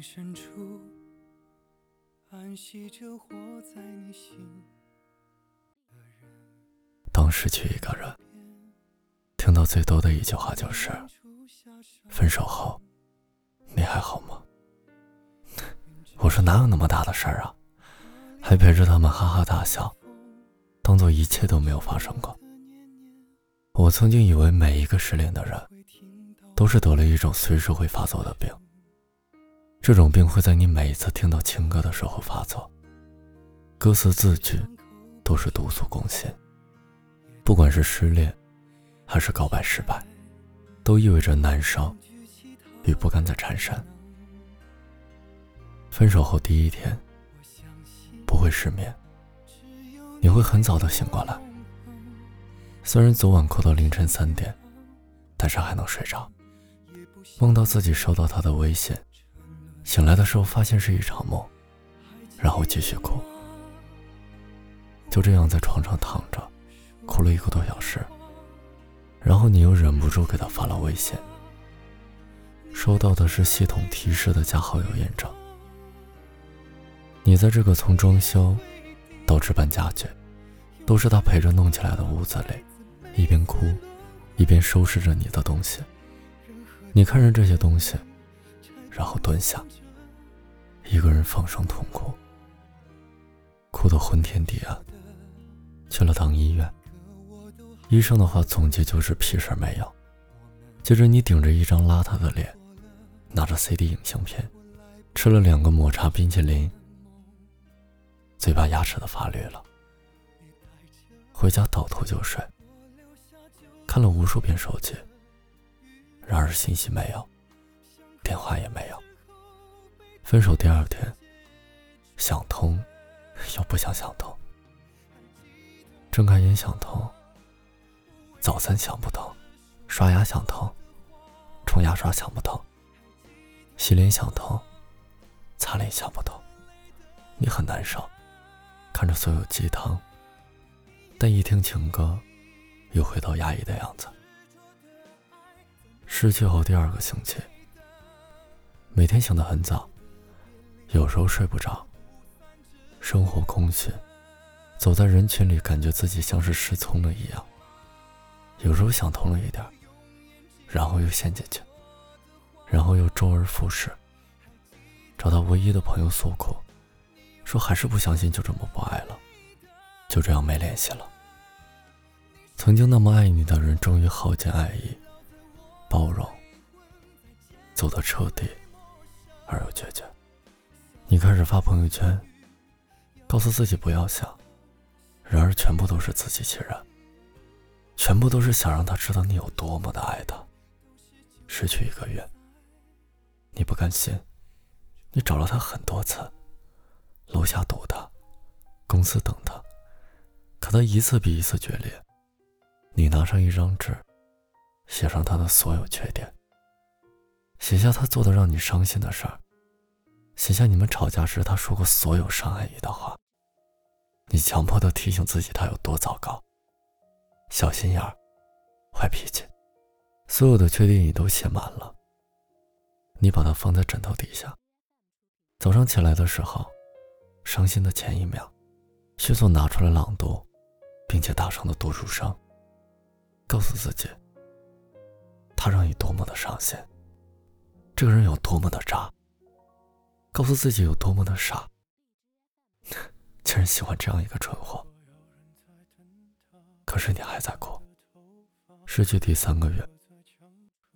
深处安息着活在你心。当失去一个人，听到最多的一句话就是：“分手后，你还好吗？” 我说哪有那么大的事儿啊，还陪着他们哈哈大笑，当做一切都没有发生过。我曾经以为每一个失恋的人，都是得了一种随时会发作的病。这种病会在你每一次听到情歌的时候发作，歌词字句都是毒素攻心。不管是失恋，还是告白失败，都意味着难受与不甘在缠身。分手后第一天，不会失眠，你会很早的醒过来。虽然昨晚哭到凌晨三点，但是还能睡着，梦到自己收到他的微信。醒来的时候，发现是一场梦，然后继续哭。就这样在床上躺着，哭了一个多小时。然后你又忍不住给他发了微信，收到的是系统提示的加好友验证。你在这个从装修到置办家具，都是他陪着弄起来的屋子里，一边哭，一边收拾着你的东西。你看着这些东西。然后蹲下，一个人放声痛哭，哭得昏天地暗。去了趟医院，医生的话总结就是屁事没有。接着你顶着一张邋遢的脸，拿着 CD 影像片，吃了两个抹茶冰淇淋，嘴巴牙齿都发绿了。回家倒头就睡，看了无数遍手机，然而信息没有。电话也没有。分手第二天，想通，又不想想通。睁开眼想通，早餐想不通，刷牙想通，冲牙刷想不通，洗脸想通，擦脸想不通。你很难受，看着所有鸡汤，但一听情歌，又回到压抑的样子。失去后第二个星期。每天醒得很早，有时候睡不着。生活空虚，走在人群里，感觉自己像是失聪了一样。有时候想通了一点，然后又陷进去，然后又周而复始。找到唯一的朋友诉苦，说还是不相信就这么不爱了，就这样没联系了。曾经那么爱你的人，终于耗尽爱意，包容，走得彻底。而又决绝，你开始发朋友圈，告诉自己不要想，然而全部都是自欺欺人，全部都是想让他知道你有多么的爱他。失去一个月，你不甘心，你找了他很多次，楼下堵他，公司等他，可他一次比一次决裂。你拿上一张纸，写上他的所有缺点。写下他做的让你伤心的事儿，写下你们吵架时他说过所有伤害你的话。你强迫的提醒自己他有多糟糕，小心眼儿，坏脾气，所有的缺点你都写满了。你把它放在枕头底下，早上起来的时候，伤心的前一秒，迅速拿出来朗读，并且大声的读出声，告诉自己，他让你多么的伤心。这个人有多么的渣，告诉自己有多么的傻，竟然喜欢这样一个蠢货。可是你还在哭。失去第三个月，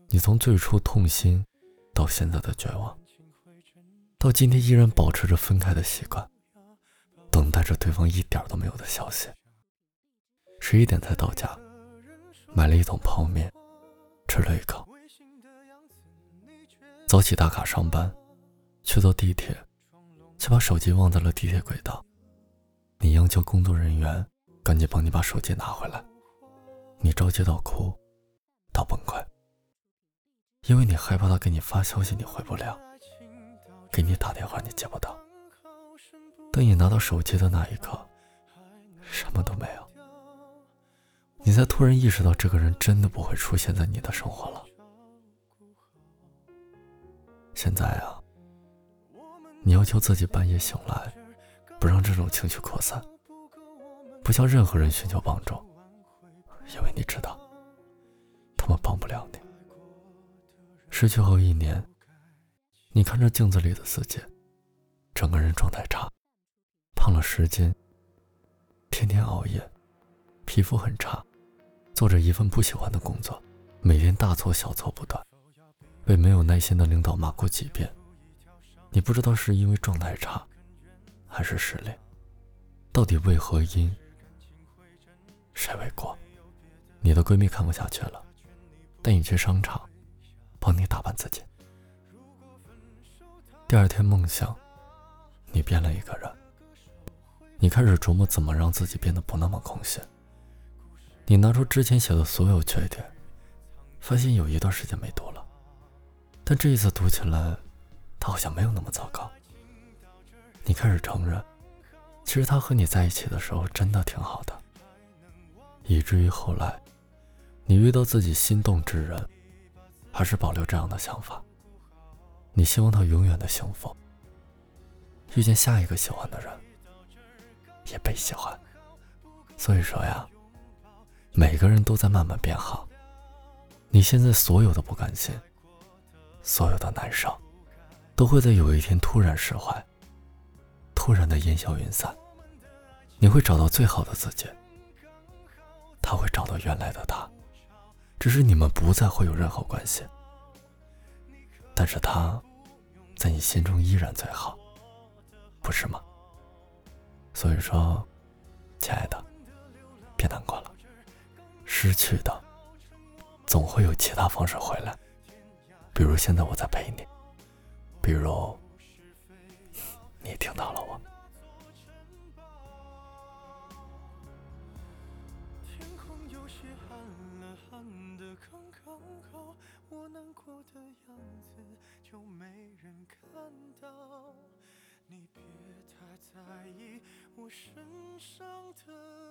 你从最初痛心，到现在的绝望，到今天依然保持着分开的习惯，等待着对方一点都没有的消息。十一点才到家，买了一桶泡面，吃了一口。早起打卡上班，去坐地铁，却把手机忘在了地铁轨道。你央求工作人员赶紧帮你把手机拿回来。你着急到哭，到崩溃，因为你害怕他给你发消息你回不了，给你打电话你接不到。等你拿到手机的那一刻，什么都没有。你才突然意识到，这个人真的不会出现在你的生活了。现在啊，你要求自己半夜醒来，不让这种情绪扩散，不向任何人寻求帮助，因为你知道，他们帮不了你。失去后一年，你看着镜子里的自己，整个人状态差，胖了十斤，天天熬夜，皮肤很差，做着一份不喜欢的工作，每天大错小错不断，被没有耐心的领导骂过几遍。你不知道是因为状态差，还是失恋，到底为何因，谁为过？你的闺蜜看不下去了，带你去商场。帮你打扮自己。第二天梦想，你变了一个人。你开始琢磨怎么让自己变得不那么空虚。你拿出之前写的所有缺点，发现有一段时间没读了，但这一次读起来，他好像没有那么糟糕。你开始承认，其实他和你在一起的时候真的挺好的，以至于后来，你遇到自己心动之人。还是保留这样的想法。你希望他永远的幸福，遇见下一个喜欢的人，也被喜欢。所以说呀，每个人都在慢慢变好。你现在所有的不甘心，所有的难受，都会在有一天突然释怀，突然的烟消云散。你会找到最好的自己，他会找到原来的他。只是你们不再会有任何关系，但是他，在你心中依然最好，不是吗？所以说，亲爱的，别难过了，失去的，总会有其他方式回来，比如现在我在陪你，比如，你听到了我。的样子就没人看到，你别太在意我身上的。